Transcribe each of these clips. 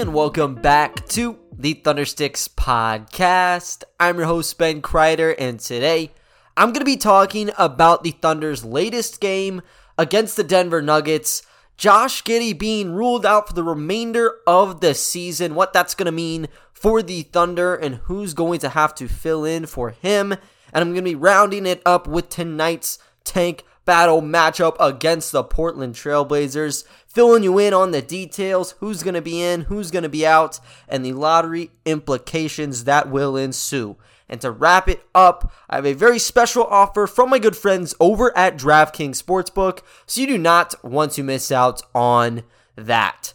and welcome back to the Thundersticks podcast. I'm your host, Ben Kreider, and today I'm going to be talking about the Thunder's latest game against the Denver Nuggets. Josh Giddey being ruled out for the remainder of the season, what that's going to mean for the Thunder, and who's going to have to fill in for him. And I'm going to be rounding it up with tonight's tank battle matchup against the Portland Trailblazers, filling you in on the details who's going to be in, who's going to be out, and the lottery implications that will ensue. And to wrap it up, I have a very special offer from my good friends over at DraftKings Sportsbook, so you do not want to miss out on that.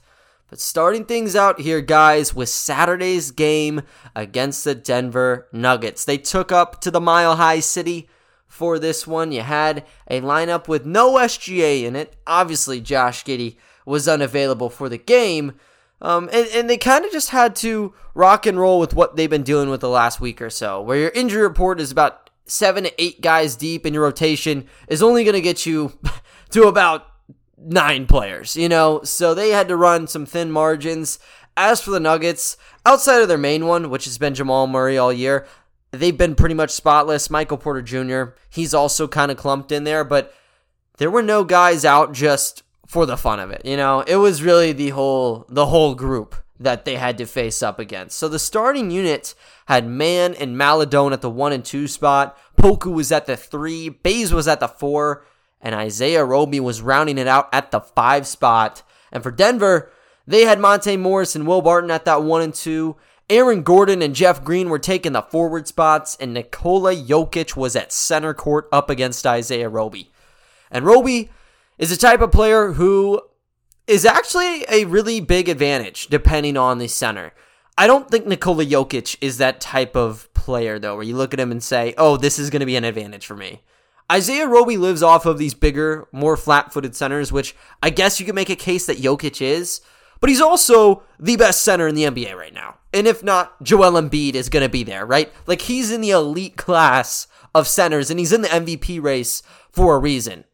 But starting things out here, guys, with Saturday's game against the Denver Nuggets. They took up to the Mile High City for this one. You had a lineup with no SGA in it. Obviously, Josh Giddey was unavailable for the game. Um, and, and they kind of just had to rock and roll with what they've been doing with the last week or so, where your injury report is about seven to eight guys deep and your rotation is only going to get you to about nine players, you know? So they had to run some thin margins. As for the Nuggets, outside of their main one, which has been Jamal Murray all year, they've been pretty much spotless. Michael Porter Jr., he's also kind of clumped in there, but there were no guys out just for the fun of it. You know, it was really the whole the whole group that they had to face up against. So the starting unit had Mann and Maledon at the one and two spot. Poku was at the three. Bays was at the four. And Isaiah Roby was rounding it out at the five spot. And for Denver, they had Monte Morris and Will Barton at that one and two. Aaron Gordon and Jeff Green were taking the forward spots, and Nikola Jokic was at center court up against Isaiah Roby. And Roby is a type of player who is actually a really big advantage depending on the center. I don't think Nikola Jokic is that type of player, though, where you look at him and say, oh, this is going to be an advantage for me. Isaiah Roby lives off of these bigger, more flat footed centers, which I guess you could make a case that Jokic is. But he's also the best center in the NBA right now. And if not, Joel Embiid is going to be there, right? Like he's in the elite class of centers and he's in the MVP race for a reason.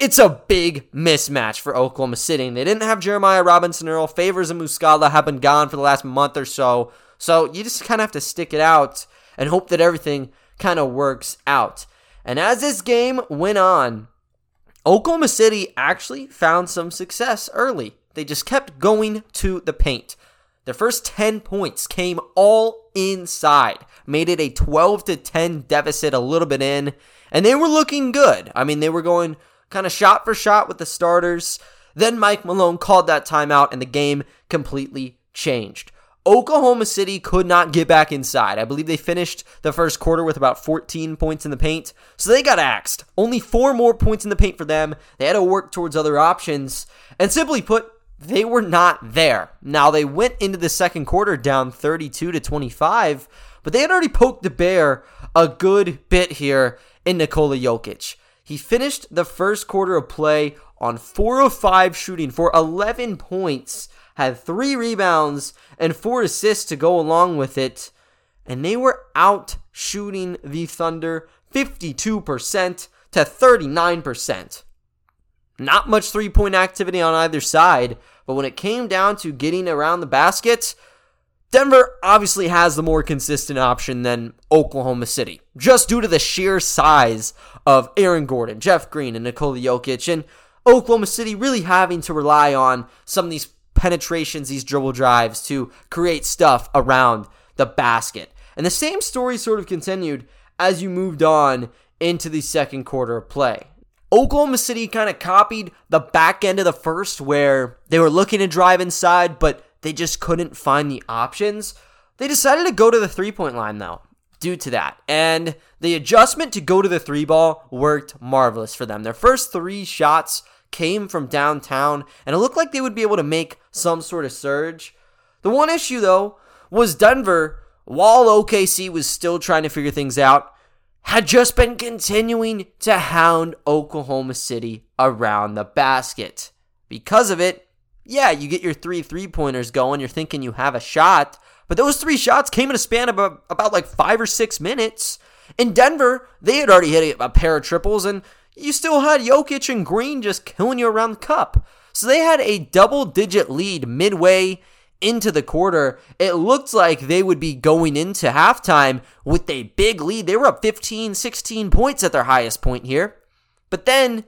It's a big mismatch for Oklahoma City. They didn't have Jeremiah Robinson Earl. Favors and Muscala have been gone for the last month or so. So you just kind of have to stick it out and hope that everything kind of works out. And as this game went on, Oklahoma City actually found some success early. They just kept going to the paint. Their first 10 points came all inside, made it a 12 to 10 deficit a little bit in, and they were looking good. I mean, they were going kind of shot for shot with the starters. Then Mike Malone called that timeout, and the game completely changed. Oklahoma City could not get back inside. I believe they finished the first quarter with about 14 points in the paint, so they got axed. Only four more points in the paint for them. They had to work towards other options, and simply put, they were not there. Now they went into the second quarter down 32 to 25, but they had already poked the bear a good bit here in Nikola Jokic. He finished the first quarter of play on 4 of 5 shooting for 11 points, had 3 rebounds and 4 assists to go along with it, and they were out shooting the Thunder 52% to 39%. Not much three point activity on either side, but when it came down to getting around the basket, Denver obviously has the more consistent option than Oklahoma City, just due to the sheer size of Aaron Gordon, Jeff Green, and Nikola Jokic, and Oklahoma City really having to rely on some of these penetrations, these dribble drives to create stuff around the basket. And the same story sort of continued as you moved on into the second quarter of play. Oklahoma City kind of copied the back end of the first where they were looking to drive inside, but they just couldn't find the options. They decided to go to the three point line though, due to that. And the adjustment to go to the three ball worked marvelous for them. Their first three shots came from downtown, and it looked like they would be able to make some sort of surge. The one issue though was Denver, while OKC was still trying to figure things out, had just been continuing to hound Oklahoma City around the basket. Because of it, yeah, you get your three three pointers going, you're thinking you have a shot, but those three shots came in a span of about, like five or six minutes. In Denver, they had already hit a, a pair of triples, and you still had Jokic and Green just killing you around the cup. So they had a double digit lead midway into the quarter, it looked like they would be going into halftime with a big lead. They were up 15, 16 points at their highest point here. But then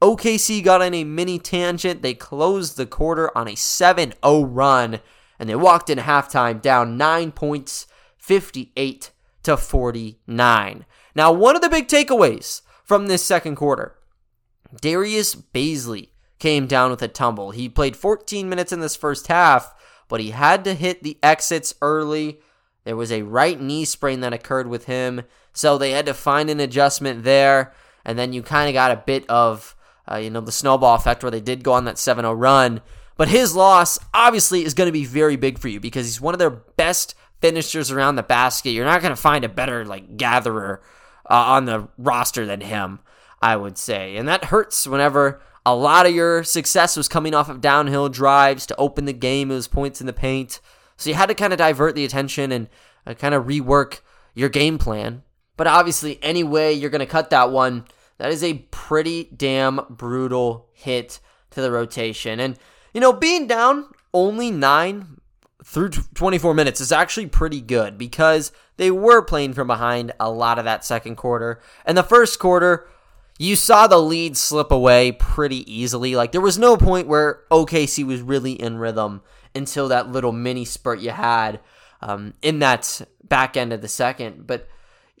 OKC got on a mini tangent. They closed the quarter on a 7 0 run, and they walked in halftime down 9 points, 58 to 49. Now, one of the big takeaways from this second quarter Darius Bazley came down with a tumble. He played 14 minutes in this first half, but he had to hit the exits early. There was a right knee sprain that occurred with him, so they had to find an adjustment there. And then you kind of got a bit of, uh, you know, the snowball effect where they did go on that 7 0 run. But his loss obviously is going to be very big for you because he's one of their best finishers around the basket. You're not going to find a better like gatherer uh, on the roster than him, I would say. And that hurts whenever a lot of your success was coming off of downhill drives to open the game. It was points in the paint. So you had to kind of divert the attention and uh, kind of rework your game plan. But obviously, any way you're going to cut that one, that is a pretty damn brutal hit to the rotation. And, you know, being down only nine through 24 minutes is actually pretty good because they were playing from behind a lot of that second quarter. And the first quarter, you saw the lead slip away pretty easily. Like there was no point where OKC was really in rhythm until that little mini spurt you had um, in that back end of the second. But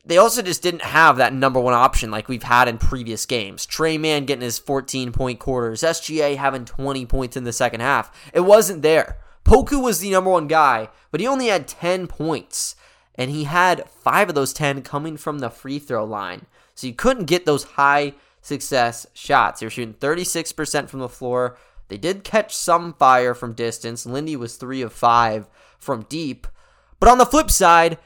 they also just didn't have that number one option like we've had in previous games. Tre Mann getting his 14 point quarters, SGA having 20 points in the second half. It wasn't there. Poku was the number one guy, but he only had 10 points. And he had five of those 10 coming from the free throw line. So you couldn't get those high success shots. They were shooting 36% from the floor. They did catch some fire from distance. Lindy was three of five from deep. But on the flip side,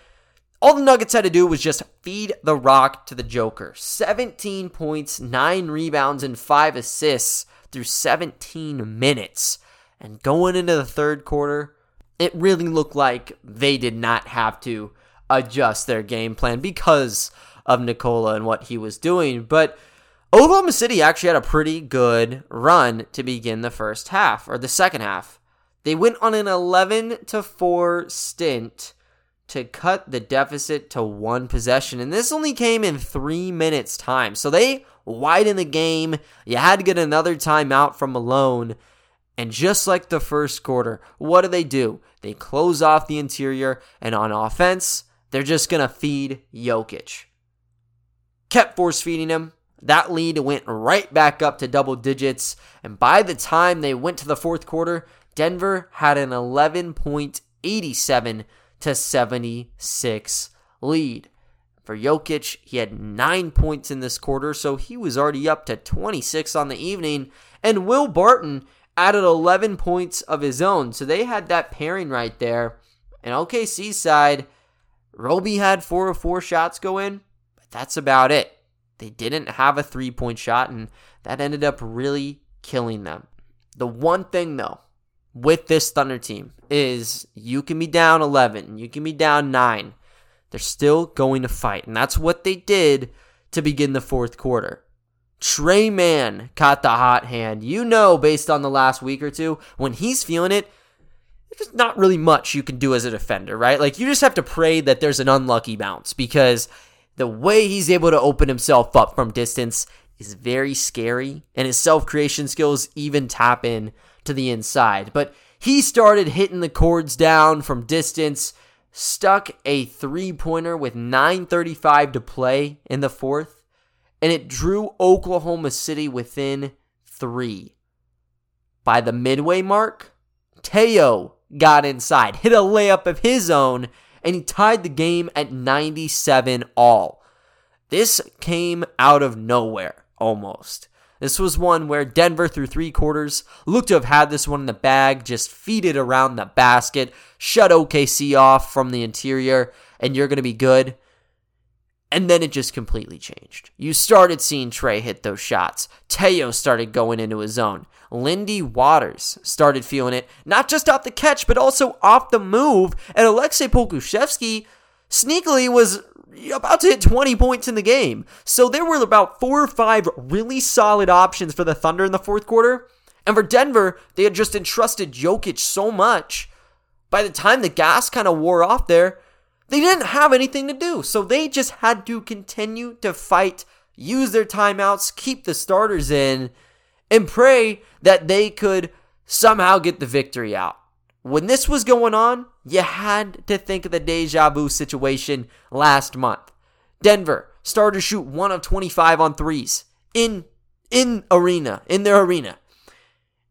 all the Nuggets had to do was just feed the rock to the Joker. 17 points, 9 rebounds, and 5 assists through 17 minutes. And going into the third quarter, it really looked like they did not have to adjust their game plan because of Nikola and what he was doing. But Oklahoma City actually had a pretty good run to begin the first half or the second half. They went on an 11 to 4 stint to cut the deficit to one possession and this only came in 3 minutes time. So they widened the game. You had to get another timeout from Malone. And just like the first quarter, what do they do? They close off the interior and on offense, they're just going to feed Jokic kept force feeding him. That lead went right back up to double digits. And by the time they went to the fourth quarter, Denver had an 11.87 to 76 lead. For Jokic, he had nine points in this quarter, so he was already up to 26 on the evening. And Will Barton added 11 points of his own. So they had that pairing right there. And OKC side, Roby had four of four shots go in that's about it. They didn't have a three point shot, and that ended up really killing them. The one thing, though, with this Thunder team is you can be down 11, you can be down 9. They're still going to fight, and that's what they did to begin the fourth quarter. Tre Mann caught the hot hand. You know, based on the last week or two, when he's feeling it, there's not really much you can do as a defender, right? Like, you just have to pray that there's an unlucky bounce because the way he's able to open himself up from distance is very scary, and his self creation skills even tap in to the inside. But he started hitting the cords down from distance, stuck a three pointer with 9.35 to play in the fourth, and it drew Oklahoma City within three. By the midway mark, Teo got inside, hit a layup of his own, and he tied the game at 97 all. This came out of nowhere, almost. This was one where Denver, through three quarters, looked to have had this one in the bag, just feed it around the basket, shut OKC off from the interior, and you're going to be good. And then it just completely changed. You started seeing Tre hit those shots. Teo started going into his zone. Lindy Waters started feeling it, not just off the catch, but also off the move. And Aleksej Pokushevsky sneakily was about to hit 20 points in the game. So there were about four or five really solid options for the Thunder in the fourth quarter. And for Denver, they had just entrusted Jokic so much by the time the gas kind of wore off there, they didn't have anything to do. So they just had to continue to fight, use their timeouts, keep the starters in, and pray that they could somehow get the victory out. When this was going on, you had to think of the deja vu situation last month. Denver started to shoot 1 of 25 on threes in in arena, in their arena.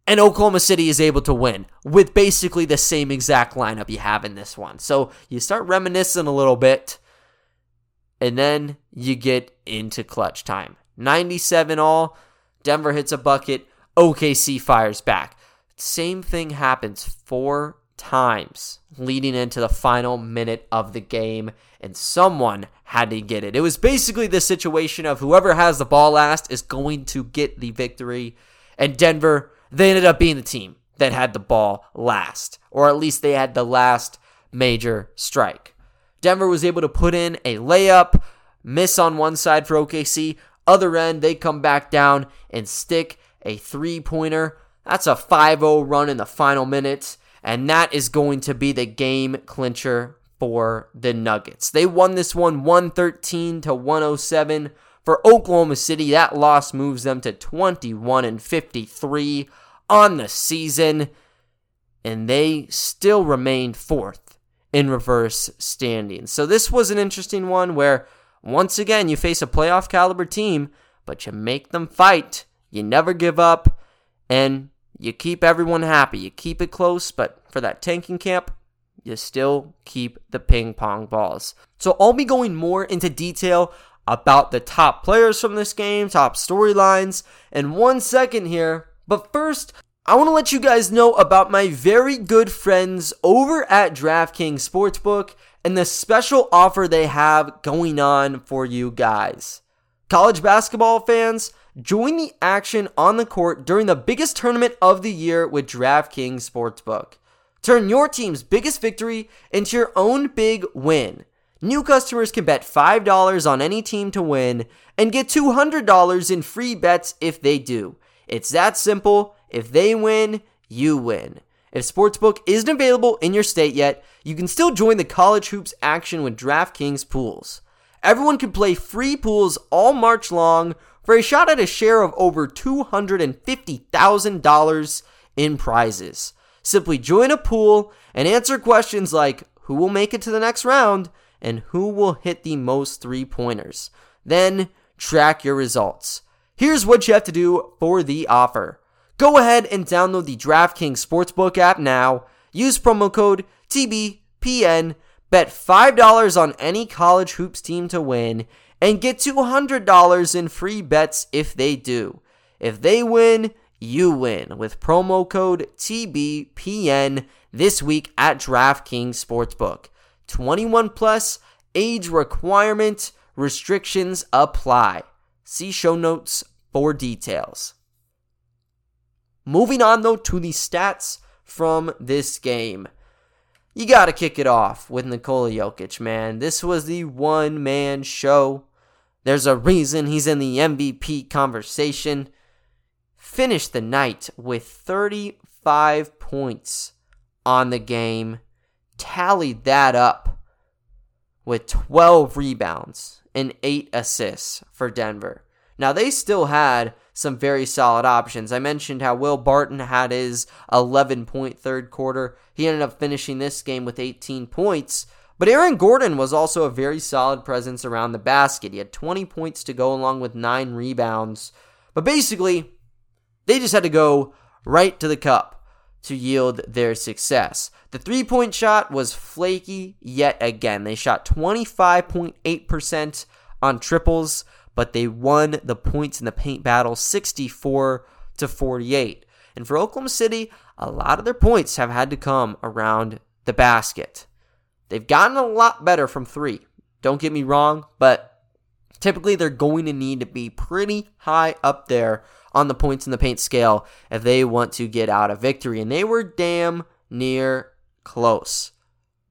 And Oklahoma City is able to win with basically the same exact lineup you have in this one. So you start reminiscing a little bit, and then you get into clutch time. 97 all. Denver hits a bucket. OKC fires back. Same thing happens four times leading into the final minute of the game, and someone had to get it. It was basically the situation of whoever has the ball last is going to get the victory. And Denver they ended up being the team that had the ball last, or at least they had the last major strike. Denver was able to put in a layup, miss on one side for OKC. Other end, they come back down and stick a three pointer. That's a 5 0 run in the final minutes, and that is going to be the game clincher for the Nuggets. They won this one 113 to 107 for Oklahoma City, that loss moves them to 21 and 53 on the season, and they still remain fourth in reverse standings. So this was an interesting one where once again you face a playoff caliber team, but you make them fight. You never give up, and you keep everyone happy. You keep it close, but for that tanking camp, you still keep the ping pong balls. So I'll be going more into detail about the top players from this game, top storylines, in one second here. But first, I want to let you guys know about my very good friends over at DraftKings Sportsbook and the special offer they have going on for you guys. College basketball fans, join the action on the court during the biggest tournament of the year with DraftKings Sportsbook. Turn your team's biggest victory into your own big win. New customers can bet $5 on any team to win and get $200 in free bets if they do. It's that simple. If they win, you win. If Sportsbook isn't available in your state yet, you can still join the college hoops action with DraftKings pools. Everyone can play free pools all March long for a shot at a share of over $250,000 in prizes. Simply join a pool and answer questions like who will make it to the next round and who will hit the most three pointers. Then track your results. Here's what you have to do for the offer. Go ahead and download the DraftKings Sportsbook app now. Use promo code TBPN. Bet $5 on any college hoops team to win and get $200 in free bets if they do. If they win, you win with promo code TBPN this week at DraftKings Sportsbook. 21 plus, age requirement, restrictions apply. See show notes for details. Moving on though to the stats from this game. You got to kick it off with Nikola Jokic, man. This was the one man show. There's a reason he's in the MVP conversation. Finished the night with 35 points on the game tallied that up with 12 rebounds and 8 assists for Denver. Now, they still had some very solid options. I mentioned how Will Barton had his 11 point third quarter. He ended up finishing this game with 18 points. But Aaron Gordon was also a very solid presence around the basket. He had 20 points to go along with 9 rebounds. But basically, they just had to go right to the cup to yield their success. The three point shot was flaky yet again. They shot 25.8% on triples, but they won the points in the paint battle 64 to 48. And for Oklahoma City, a lot of their points have had to come around the basket. They've gotten a lot better from three. Don't get me wrong, but typically they're going to need to be pretty high up there on the points in the paint scale if they want to get out a victory. And they were damn near close.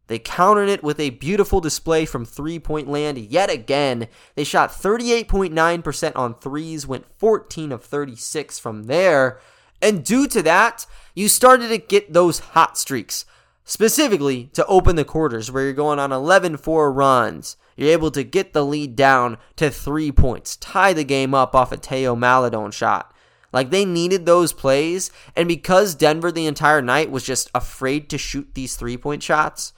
They countered it with a beautiful display from three point land yet again. They shot 38.9% on threes, went 14 of 36 from there. And due to that, you started to get those hot streaks. specifically to open the quarters where you're going on 11 4 runs. You're able to get the lead down to three points, tie the game up off a Teo Maledon shot. Like they needed those plays, and because Denver the entire night was just afraid to shoot these three point shots,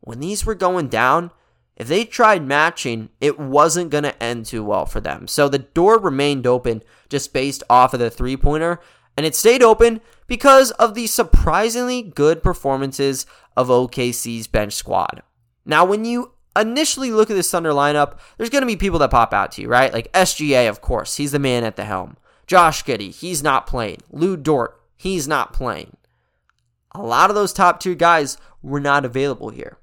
when these were going down, if they tried matching, it wasn't going to end too well for them. So the door remained open just based off of the three pointer, and it stayed open because of the surprisingly good performances of OKC's bench squad. Now, when you initially look at this Thunder lineup, there's going to be people that pop out to you, right? Like SGA, of course, he's the man at the helm. Josh Giddey, he's not playing. Lou Dort, he's not playing. A lot of those top tier guys were not available here.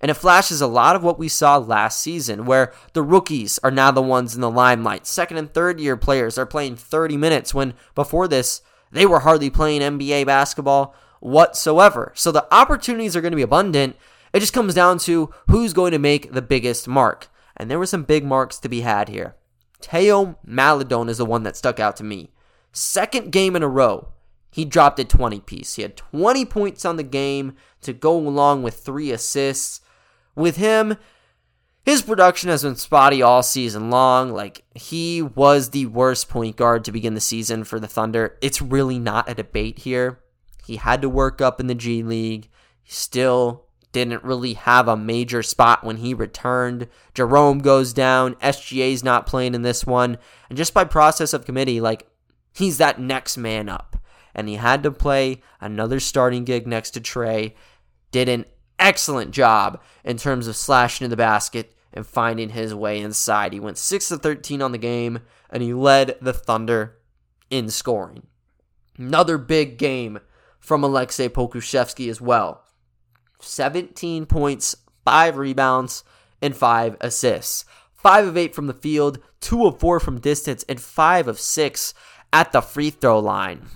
And it flashes a lot of what we saw last season, where the rookies are now the ones in the limelight. Second and third year players are playing 30 minutes when before this, they were hardly playing NBA basketball whatsoever. So the opportunities are going to be abundant. It just comes down to who's going to make the biggest mark. And there were some big marks to be had here. Teo Maledon is the one that stuck out to me. Second game in a row, he dropped a 20 piece. He had 20 points on the game to go along with three assists. With him, his production has been spotty all season long. Like, he was the worst point guard to begin the season for the Thunder. It's really not a debate here. He had to work up in the G League. Still didn't really have a major spot when he returned. Jerome goes down. SGA's not playing in this one. And just by process of committee, like, he's that next man up. And he had to play another starting gig next to Tre. Did an excellent job in terms of slashing in the basket and finding his way inside. He went 6 to 13 on the game and he led the Thunder in scoring. Another big game from Aleksej Pokushevsky as well. 17 points, 5 rebounds, and 5 assists. 5 of 8 from the field, 2 of 4 from distance, and 5 of 6 at the free throw line.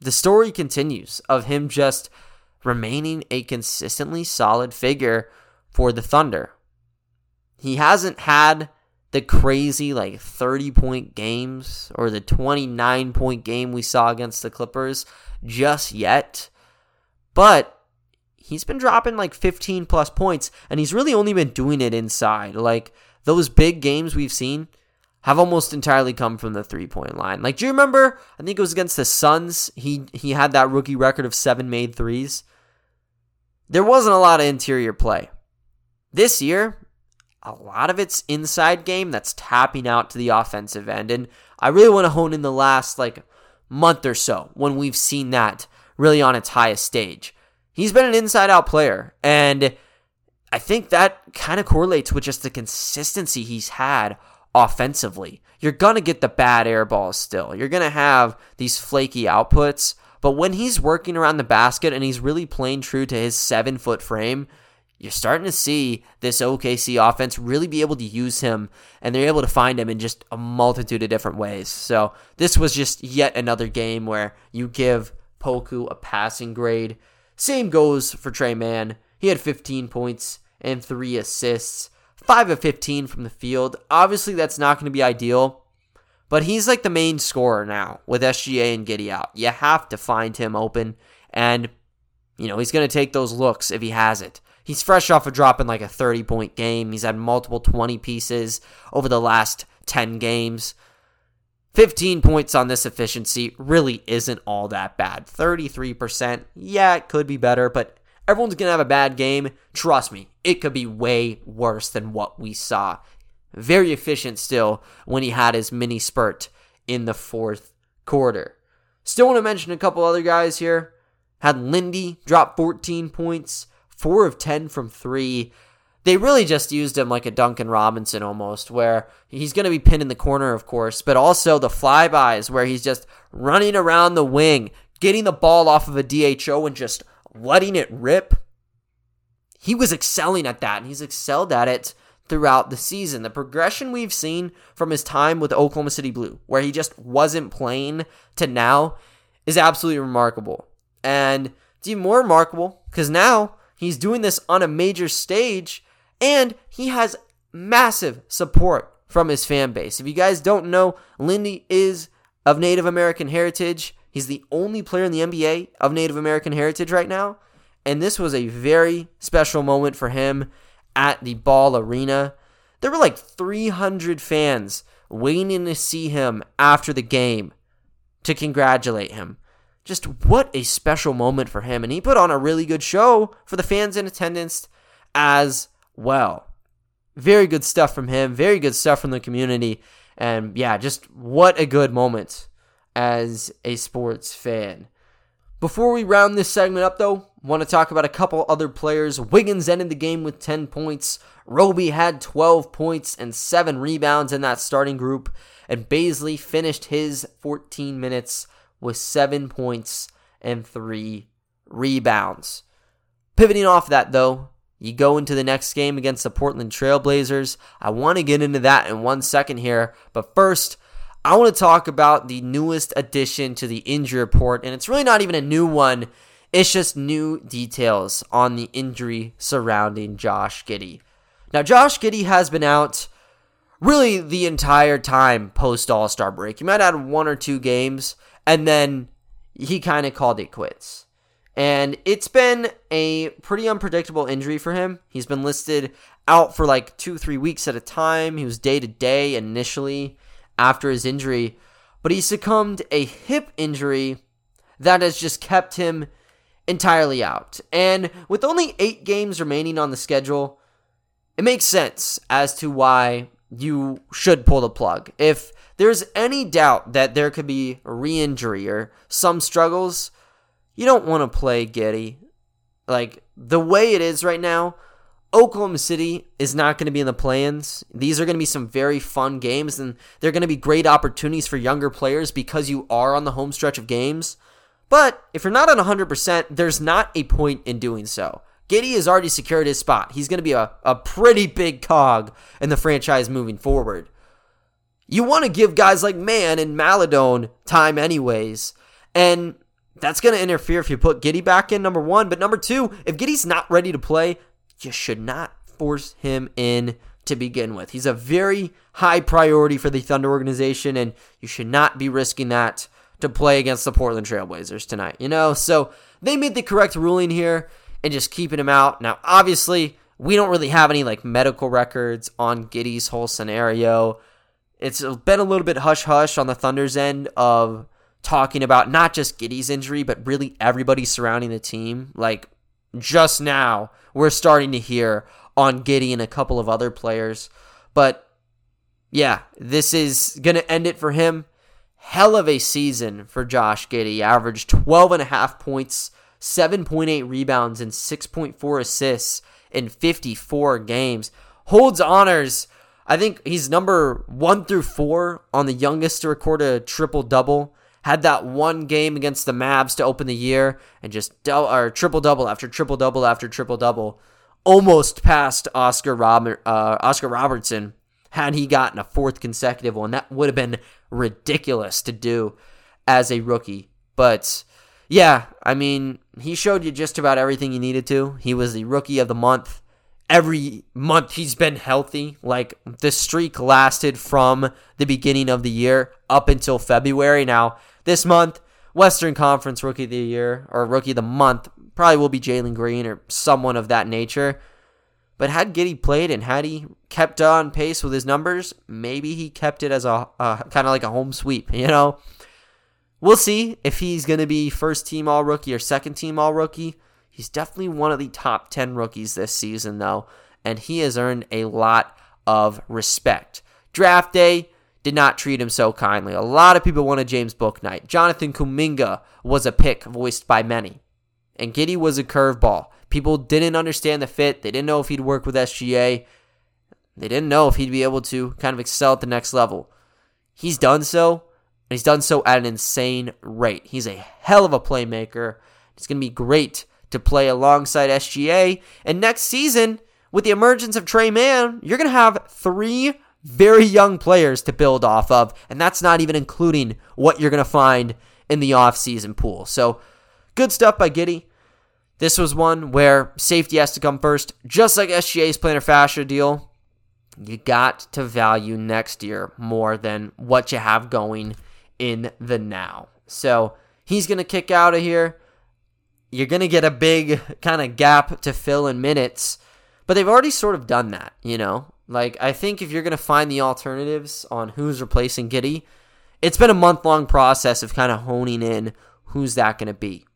The story continues of him just remaining a consistently solid figure for the Thunder. He hasn't had the crazy like 30 point games or the 29 point game we saw against the Clippers just yet, but he's been dropping like 15 plus points and he's really only been doing it inside. Like those big games we've seen have almost entirely come from the three point line. Like, do you remember? I think it was against the Suns. He he had that rookie record of seven made threes there wasn't a lot of interior play. This year, a lot of it's inside game that's tapping out to the offensive end. And I really want to hone in the last like month or so when we've seen that really on its highest stage. He's been an inside out player. And I think that kind of correlates with just the consistency he's had offensively. You're going to get the bad air balls still. You're going to have these flaky outputs. But when he's working around the basket and he's really playing true to his seven foot frame, you're starting to see this OKC offense really be able to use him, and they're able to find him in just a multitude of different ways. So this was just yet another game where you give Poku a passing grade. Same goes for Tre Mann. He had 15 points and three assists, 5 of 15 from the field. Obviously, that's not going to be ideal, but he's like the main scorer now with SGA and Giddey out. You have to find him open, and you know he's going to take those looks if he has it. He's fresh off of dropping like a 30 point game. He's had multiple 20 pieces over the last 10 games. 15 points on this efficiency really isn't all that bad. 33%, yeah, it could be better, but everyone's going to have a bad game. Trust me, it could be way worse than what we saw very efficient still when he had his mini spurt in the fourth quarter. Still want to mention a couple other guys here. Had Lindy drop 14 points, 4 of 10 from 3. They really just used him like a Duncan Robinson almost, where he's going to be pinned in the corner, of course, but also the flybys where he's just running around the wing, getting the ball off of a DHO and just letting it rip. He was excelling at that, and he's excelled at it throughout the season. The progression we've seen from his time with Oklahoma City Blue, where he just wasn't playing, to now is absolutely remarkable. And it's even more remarkable because now he's doing this on a major stage and he has massive support from his fan base. If you guys don't know, Lindy is of Native American heritage. He's the only player in the NBA of Native American heritage right now. and this was a very special moment for him at the Ball Arena. There were like 300 fans waiting to see him after the game to congratulate him. Just what a special moment for him. And he put on a really good show for the fans in attendance as well. Very good stuff from him. Very good stuff from the community. And yeah, just what a good moment as a sports fan. Before we round this segment up, though, want to talk about a couple other players. Wiggins ended the game with 10 points. Roby had 12 points and 7 rebounds in that starting group. And Bazley finished his 14 minutes with 7 points and 3 rebounds. Pivoting off that, though, you go into the next game against the Portland Trailblazers. I want to get into that in one second here. But first, I want to talk about the newest addition to the injury report, and it's really not even a new one. It's just new details on the injury surrounding Josh Giddey. Now, Josh Giddey has been out really the entire time post All Star break. He might have had one or two games, and then he kind of called it quits. And it's been a pretty unpredictable injury for him. He's been listed out for like two, three weeks at a time. He was day to day initially after his injury, but he succumbed a hip injury that has just kept him entirely out. And with only eight games remaining on the schedule, it makes sense as to why you should pull the plug. If there's any doubt that there could be a re injury or some struggles, you don't want to play Giddey. Like, the way it is right now, Oklahoma City is not going to be in the plans. These are going to be some very fun games, and they're going to be great opportunities for younger players because you are on the home stretch of games. But if you're not on 100%, there's not a point in doing so. Giddey has already secured his spot. He's going to be a, a pretty big cog in the franchise moving forward. You want to give guys like Mann and Maledon time, anyways. And that's going to interfere if you put Giddey back in, number one. But number two, if Giddey's not ready to play, you should not force him in to begin with. He's a very high priority for the Thunder organization, and you should not be risking that to play against the Portland Trailblazers tonight. You know, so they made the correct ruling here and just keeping him out. Now, obviously, we don't really have any like medical records on Giddey's whole scenario. It's been a little bit hush hush on the Thunder's end of talking about not just Giddey's injury, but really everybody surrounding the team. Like just now we're starting to hear on Giddey and a couple of other players. But yeah, this is going to end it for him. Hell of a season for Josh Giddey. Averaged 12 and a half points, 7.8 rebounds, and 6.4 assists in 54 games. Holds honors. I think he's number one through four on the youngest to record a triple double had that one game against the Mavs to open the year and just do- or triple double after triple double after triple double, almost passed Oscar Robert uh, Oscar Robertson had he gotten a fourth consecutive one. That would have been ridiculous to do as a rookie. But yeah, I mean, he showed you just about everything you needed to. He was the rookie of the month. Every month he's been healthy. Like the streak lasted from the beginning of the year up until February. Now, this month, Western Conference Rookie of the Year or Rookie of the Month probably will be Jalen Green or someone of that nature. But had Giddey played and had he kept on pace with his numbers, maybe he kept it as a kind of like a home sweep, you know? We'll see if he's going to be first team all rookie or second team all rookie. He's definitely one of the top 10 rookies this season, though, and he has earned a lot of respect. Draft day, did not treat him so kindly. A lot of people wanted James Bouknight. Jonathan Kuminga was a pick voiced by many. And Giddey was a curveball. People didn't understand the fit. They didn't know if he'd work with SGA. They didn't know if he'd be able to kind of excel at the next level. He's done so, and he's done so at an insane rate. He's a hell of a playmaker. It's going to be great to play alongside SGA. And next season, with the emergence of Tre Mann, you're going to have three very young players to build off of, and that's not even including what you're going to find in the offseason pool. So, good stuff by Giddey. This was one where safety has to come first, just like SGA's plantar fascia deal. You got to value next year more than what you have going in the now. So, he's going to kick out of here. You're going to get a big kind of gap to fill in minutes. But they've already sort of done that, you know? Like, I think if you're going to find the alternatives on who's replacing Giddey, it's been a month long process of kind of honing in who's that going to be.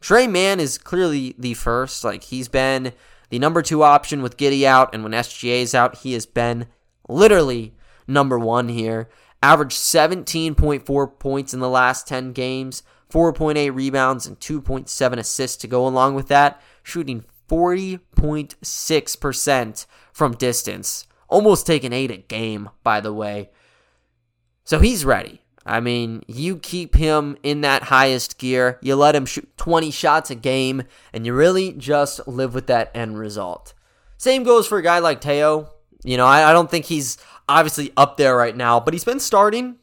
Tre Mann is clearly the first. Like, he's been the number two option with Giddey out, and when SGA is out, he has been literally number one here. Averaged 17.4 points in the last 10 games, 4.8 rebounds, and 2.7 assists to go along with that, shooting 40.6% from distance. Almost taking eight a game, by the way. So he's ready. I mean, you keep him in that highest gear, you let him shoot 20 shots a game, and you really just live with that end result. Same goes for a guy like Teo. You know, I, I don't think he's obviously up there right now, but he's been starting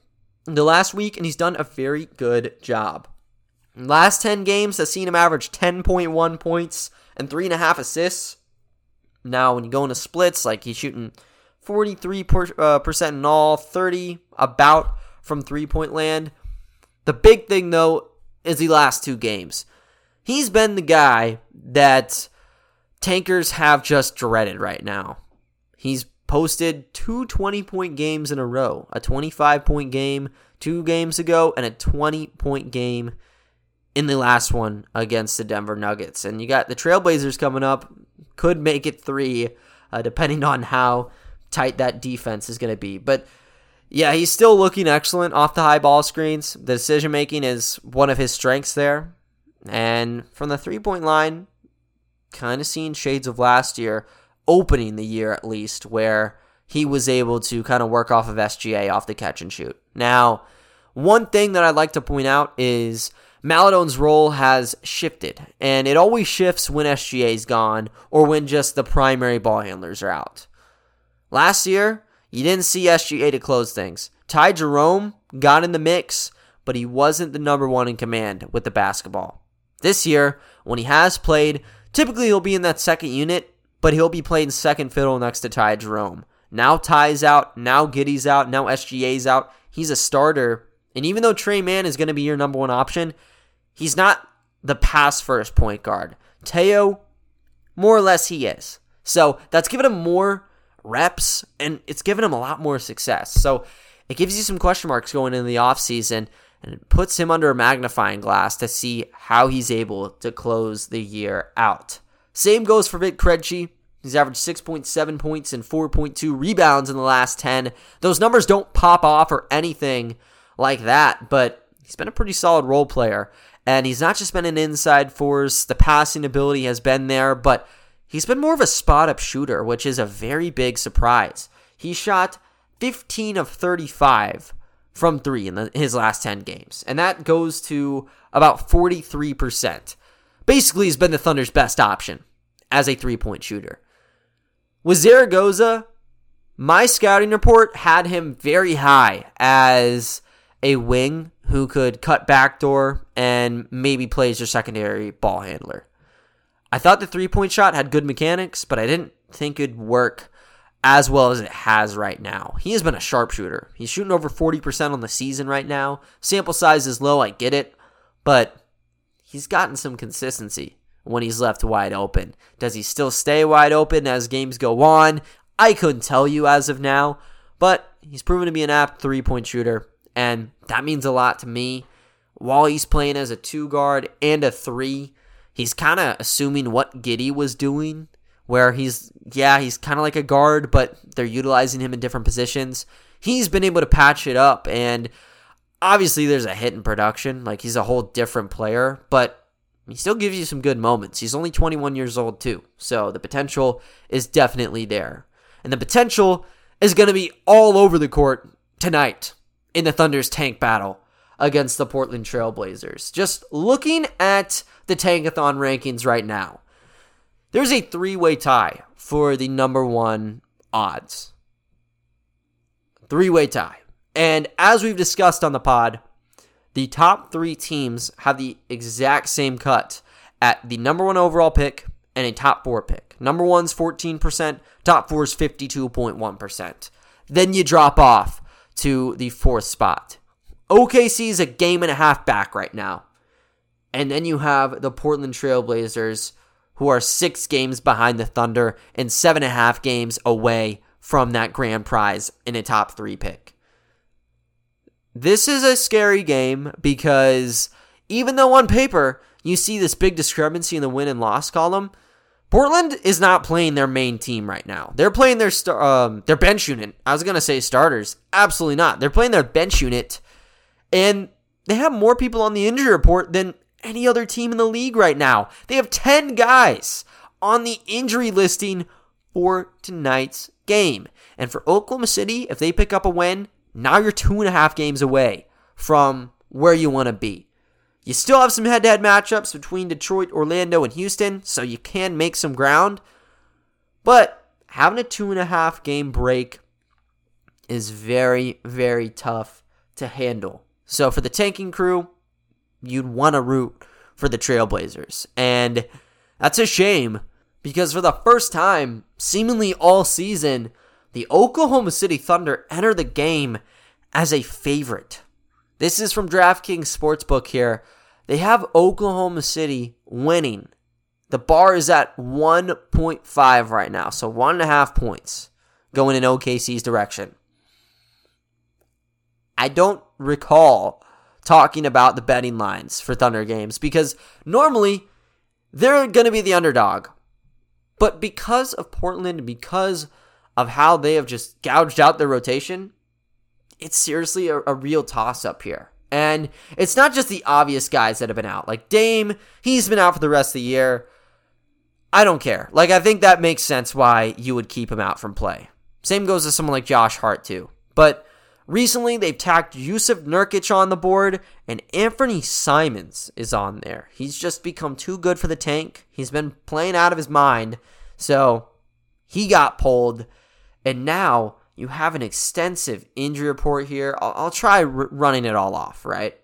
the last week and he's done a very good job. Last 10 games has seen him average 10.1 points and 3.5 assists. Now, when you go into splits, like he's shooting 43% uh, in all, 30 about from three point land. The big thing, though, is the last two games. He's been the guy that tankers have just dreaded right now. He's posted two 20 point games in a row a 25 point game two games ago, and a 20 point game in the last one against the Denver Nuggets. And you got the Trailblazers coming up, could make it three, uh, depending on how tight that defense is going to be. But yeah, he's still looking excellent off the high ball screens. The decision making is one of his strengths there. And from the three point line, kind of seeing shades of last year, opening the year at least, where he was able to kind of work off of SGA off the catch and shoot. Now, one thing that I'd like to point out is Maledon's role has shifted, and it always shifts when SGA is gone or when just the primary ball handlers are out. Last year, you didn't see SGA to close things. Ty Jerome got in the mix, but he wasn't the number one in command with the basketball. This year, when he has played, typically he'll be in that second unit, but he'll be playing second fiddle next to Ty Jerome. Now Ty's out, now Giddey's out, now SGA's out. He's a starter. And even though Tre Mann is going to be your number one option, he's not the pass first point guard. Teo, more or less, he is. So that's given him more reps, and it's given him a lot more success. So it gives you some question marks going into the offseason, and it puts him under a magnifying glass to see how he's able to close the year out. Same goes for Vit Krejci. He's averaged 6.7 points and 4.2 rebounds in the last 10. Those numbers don't pop off or anything like that, but he's been a pretty solid role player. And he's not just been an inside force, the passing ability has been there, but He's been more of a spot up shooter, which is a very big surprise. He shot 15 of 35 from three in the, his last 10 games, and that goes to about 43%. Basically, he's been the Thunder's best option as a three point shooter. With Zaragoza, my scouting report had him very high as a wing who could cut backdoor and maybe plays your secondary ball handler. I thought the three point shot had good mechanics, but I didn't think it'd work as well as it has right now. He has been a sharpshooter. He's shooting over 40% on the season right now. Sample size is low, I get it, but he's gotten some consistency when he's left wide open. Does he still stay wide open as games go on? I couldn't tell you as of now, but he's proven to be an apt three point shooter, and that means a lot to me. While he's playing as a two guard and a three, he's kind of assuming what Giddey was doing, where he's, yeah, he's kind of like a guard, but they're utilizing him in different positions. He's been able to patch it up, and obviously there's a hit in production. Like, he's a whole different player, but he still gives you some good moments. He's only 21 years old, too, so the potential is definitely there. And the potential is going to be all over the court tonight in the Thunder's tank battle against the Portland Trailblazers. Just looking at the Tankathon rankings right now, there's a three way tie for the number one odds. Three way tie. And as we've discussed on the pod, the top three teams have the exact same cut at the number one overall pick and a top four pick. Number one's 14%, top four is 52.1%. Then you drop off to the fourth spot. OKC is a game and a half back right now. And then you have the Portland Trailblazers, who are six games behind the Thunder and seven and a half games away from that grand prize in a top three pick. This is a scary game because even though on paper you see this big discrepancy in the win and loss column, Portland is not playing their main team right now. They're playing their star, um, their bench unit. I was gonna say starters, absolutely not. They're playing their bench unit, and they have more people on the injury report than any other team in the league right now. They have ten guys on the injury listing for tonight's game. And for Oklahoma City, if they pick up a win, now you're two and a half games away from where you want to be. You still have some head to head matchups between Detroit, Orlando, and Houston, so you can make some ground. But having a two and a half game break is very, very tough to handle. So for the tanking crew, you'd want to root for the Trailblazers. And that's a shame because for the first time, seemingly all season, the Oklahoma City Thunder enter the game as a favorite. This is from DraftKings Sportsbook here. They have Oklahoma City winning. The bar is at 1.5 right now, so one and a half points going in OKC's direction. I don't recall talking about the betting lines for Thunder games because normally they're going to be the underdog. But because of Portland, because of how they have just gouged out their rotation, it's seriously a, a real toss up here. And it's not just the obvious guys that have been out. Like Dame, he's been out for the rest of the year. I don't care. Like, I think that makes sense why you would keep him out from play. Same goes to someone like Josh Hart, too. But recently, they've tacked Jusuf Nurkic on the board, and Anfernee Simons is on there. He's just become too good for the tank. He's been playing out of his mind. So he got pulled. And now you have an extensive injury report here. I'll, I'll try r- running it all off, right?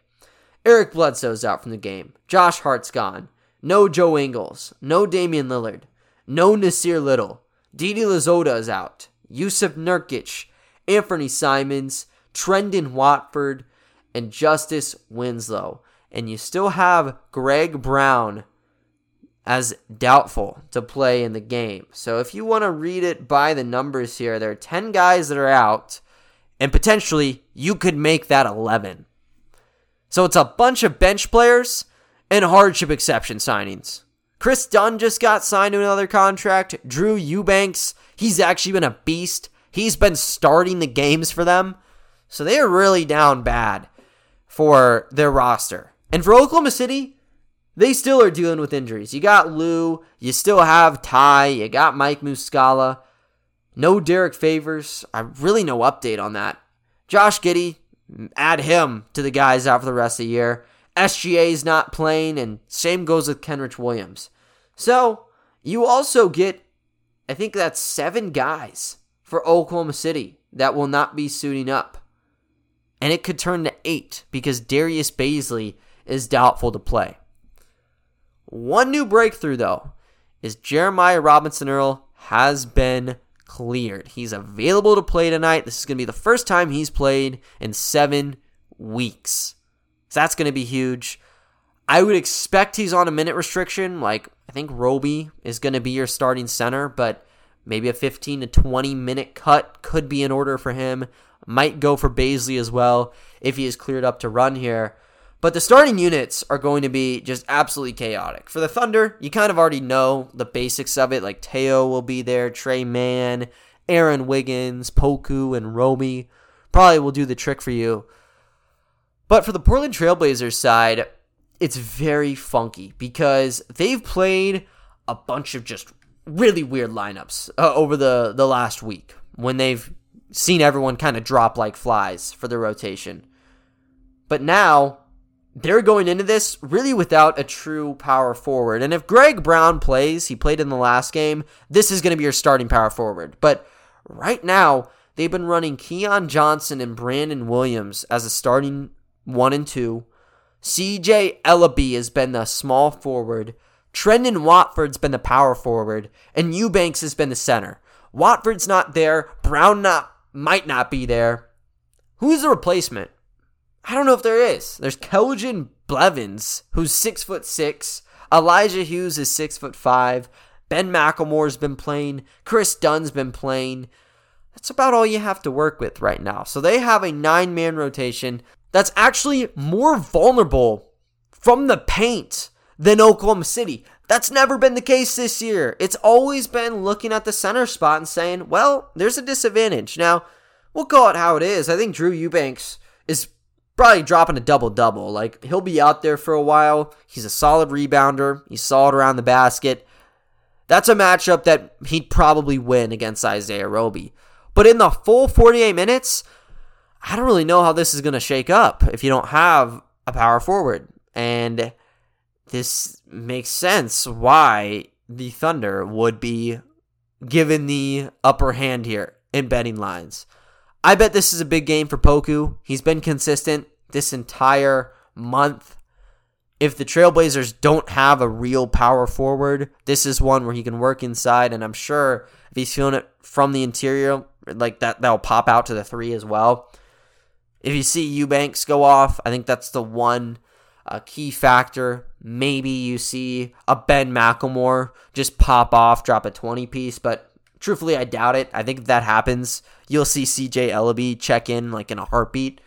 Eric Bledsoe's out from the game. Josh Hart's gone. No Joe Ingles. No Damian Lillard. No Nassir Little. Didi Louzada is out. Jusuf Nurkic. Anfernee Simons. Trendon Watford. And Justice Winslow. And you still have Greg Brown as doubtful to play in the game. So if you want to read it by the numbers here, there are 10 guys that are out, and potentially you could make that 11. So it's a bunch of bench players and hardship exception signings. Kris Dunn just got signed to another contract. Drew Eubanks, he's actually been a beast. He's been starting the games for them. So they are really down bad for their roster. And for Oklahoma City, they still are dealing with injuries. You got Lou, you still have Ty, you got Mike Muscala. No Derrick Favors. I really no update on that. Josh Giddey, add him to the guys out for the rest of the year. SGA is not playing, and same goes with Kenrich Williams. So you also get, I think that's seven guys for Oklahoma City that will not be suiting up. And it could turn to eight because Darius Bazley is doubtful to play. One new breakthrough, though, is Jeremiah Robinson Earl has been cleared. He's available to play tonight. This is going to be the first time he's played in seven weeks. So that's going to be huge. I would expect he's on a minute restriction. Like, I think Roby is going to be your starting center, but maybe a 15 to 20 minute cut could be in order for him. Might go for Bazley as well if he is cleared up to run here. But the starting units are going to be just absolutely chaotic. For the Thunder, you kind of already know the basics of it. Like Theo will be there, Tre Mann, Aaron Wiggins, Poku, and Roby probably will do the trick for you. But for the Portland Trailblazers side, it's very funky because they've played a bunch of just really weird lineups uh, over the, the last week when they've seen everyone kind of drop like flies for the rotation. But now they're going into this really without a true power forward. And if Greg Brown plays, he played in the last game, this is going to be your starting power forward. But right now, they've been running Keon Johnson and Brandon Williams as a starting one and two. CJ Elleby has been the small forward. Trendon Watford's been the power forward. And Eubanks has been the center. Watford's not there. Brown not might not be there. Who's the replacement? I don't know if there is. There's Keljin Blevins, who's six foot six. Elijah Hughes is six foot five. Ben McLemore's been playing. Kris Dunn's been playing. That's about all you have to work with right now. So they have a nine man rotation that's actually more vulnerable from the paint than Oklahoma City. That's never been the case this year. It's always been looking at the center spot and saying, well, there's a disadvantage. Now, we'll call it how it is. I think Drew Eubanks is probably dropping a double double. Like, he'll be out there for a while. He's a solid rebounder, he's solid around the basket. That's a matchup that he'd probably win against Isaiah Roby. But in the full 48 minutes, I don't really know how this is going to shake up if you don't have a power forward. And this makes sense why the Thunder would be given the upper hand here in betting lines. I bet this is a big game for Poku. He's been consistent this entire month. If the Trailblazers don't have a real power forward, this is one where he can work inside, and I'm sure if he's feeling it from the interior, like that, that'll pop out to the three as well. If you see Eubanks go off, I think that's the one uh, key factor. Maybe you see a Ben McLemore just pop off, drop a 20 piece, but truthfully, I doubt it. I think if that happens, you'll see CJ Elleby check in like in a heartbeat.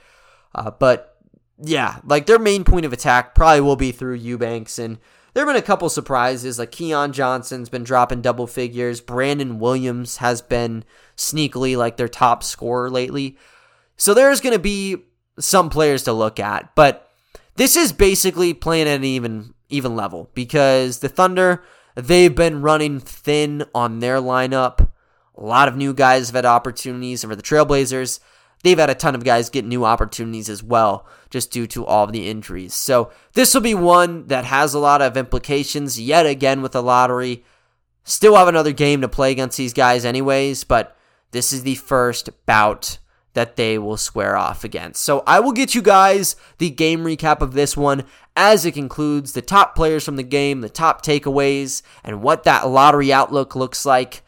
Uh, but yeah, like their main point of attack probably will be through Eubanks. And there have been a couple surprises, like Keon Johnson's been dropping double figures. Brandon Williams has been sneakily like their top scorer lately. So there's going to be some players to look at, but this is basically playing at an even even level because the Thunder they've been running thin on their lineup. A lot of new guys have had opportunities, for the Trailblazers, they've had a ton of guys get new opportunities as well, just due to all the injuries. So this will be one that has a lot of implications yet again with the lottery. Still have another game to play against these guys, anyways, but this is the first bout that they will square off against. So I will get you guys the game recap of this one as it concludes the top players from the game, the top takeaways, and what that lottery outlook looks like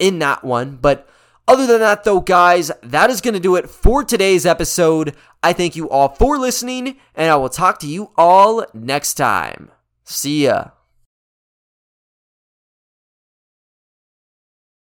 in that one. But other than that, though, guys, that is going to do it for today's episode. I thank you all for listening, and I will talk to you all next time. See ya.